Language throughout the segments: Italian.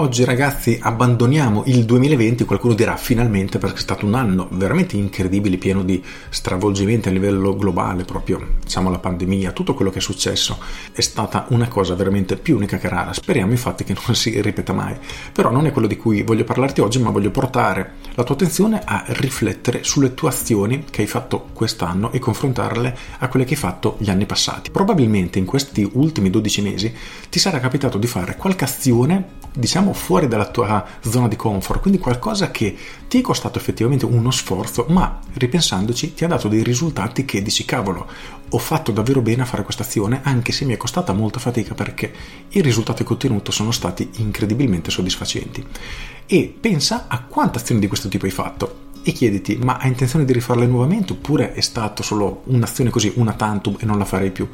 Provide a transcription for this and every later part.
Oggi ragazzi abbandoniamo il 2020, qualcuno dirà finalmente perché è stato un anno veramente incredibile, pieno di stravolgimenti a livello globale, proprio diciamo la pandemia, tutto quello che è successo è stata una cosa veramente più unica che rara. Speriamo infatti che non si ripeta mai. Però non è quello di cui voglio parlarti oggi, ma voglio portare la tua attenzione a riflettere sulle tue azioni che hai fatto quest'anno e confrontarle a quelle che hai fatto gli anni passati. Probabilmente in questi ultimi 12 mesi ti sarà capitato di fare qualche azione diciamo fuori dalla tua zona di comfort, quindi qualcosa che ti è costato effettivamente uno sforzo, ma ripensandoci ti ha dato dei risultati che dici cavolo, ho fatto davvero bene a fare questa azione, anche se mi è costata molta fatica perché i risultati che ho ottenuto sono stati incredibilmente soddisfacenti. E pensa a quante azioni di questo tipo hai fatto e chiediti ma hai intenzione di rifarle nuovamente oppure è stato solo un'azione così, una tantum e non la farei più?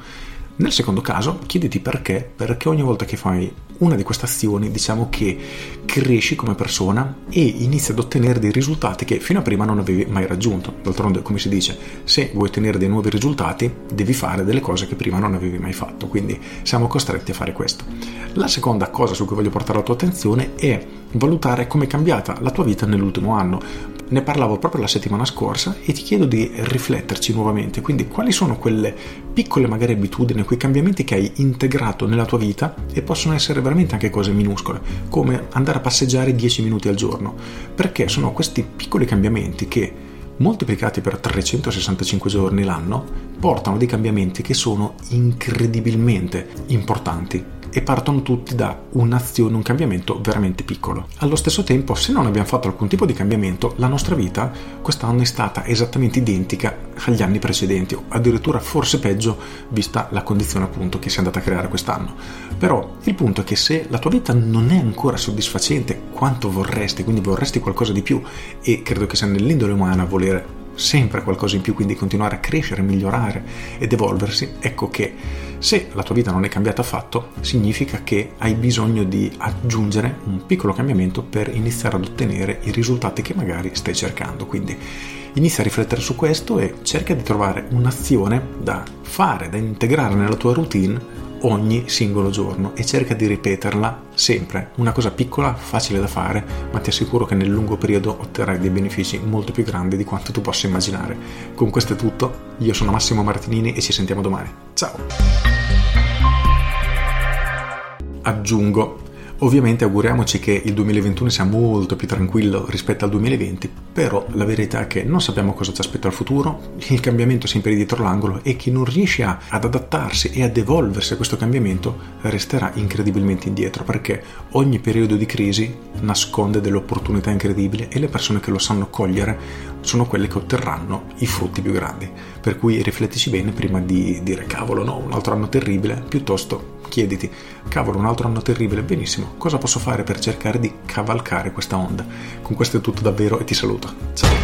Nel secondo caso, chiediti perché, perché ogni volta che fai una di queste azioni, diciamo che cresci come persona e inizi ad ottenere dei risultati che fino a prima non avevi mai raggiunto. D'altronde, come si dice, se vuoi ottenere dei nuovi risultati, devi fare delle cose che prima non avevi mai fatto, quindi siamo costretti a fare questo. La seconda cosa su cui voglio portare la tua attenzione è valutare come è cambiata la tua vita nell'ultimo anno ne parlavo proprio la settimana scorsa e ti chiedo di rifletterci nuovamente, quindi quali sono quelle piccole magari abitudini, quei cambiamenti che hai integrato nella tua vita e possono essere veramente anche cose minuscole, come andare a passeggiare 10 minuti al giorno, perché sono questi piccoli cambiamenti che moltiplicati per 365 giorni l'anno portano dei cambiamenti che sono incredibilmente importanti e partono tutti da un'azione, un cambiamento veramente piccolo. Allo stesso tempo, se non abbiamo fatto alcun tipo di cambiamento, la nostra vita quest'anno è stata esattamente identica agli anni precedenti, o addirittura forse peggio vista la condizione appunto che si è andata a creare quest'anno. Però il punto è che se la tua vita non è ancora soddisfacente quanto vorresti, quindi vorresti qualcosa di più e credo che sia nell'indole umana volere sempre qualcosa in più, quindi continuare a crescere, migliorare ed evolversi, ecco che se la tua vita non è cambiata affatto, significa che hai bisogno di aggiungere un piccolo cambiamento per iniziare ad ottenere i risultati che magari stai cercando. Quindi inizia a riflettere su questo e cerca di trovare un'azione da fare, da integrare nella tua routine ogni singolo giorno e cerca di ripeterla sempre. Una cosa piccola, facile da fare, ma ti assicuro che nel lungo periodo otterrai dei benefici molto più grandi di quanto tu possa immaginare. Con questo è tutto, io sono Massimo Martinini e ci sentiamo domani. Ciao! Aggiungo Ovviamente auguriamoci che il 2021 sia molto più tranquillo rispetto al 2020, però la verità è che non sappiamo cosa ci aspetta il futuro, il cambiamento è sempre dietro l'angolo e chi non riesce ad adattarsi e ad evolversi a questo cambiamento resterà incredibilmente indietro perché ogni periodo di crisi nasconde delle opportunità incredibili e le persone che lo sanno cogliere sono quelle che otterranno i frutti più grandi. Per cui riflettici bene prima di dire cavolo no, un altro anno terribile, piuttosto chiediti, cavolo, un altro anno terribile, benissimo, cosa posso fare per cercare di cavalcare questa onda? Con questo è tutto davvero e ti saluto. Ciao!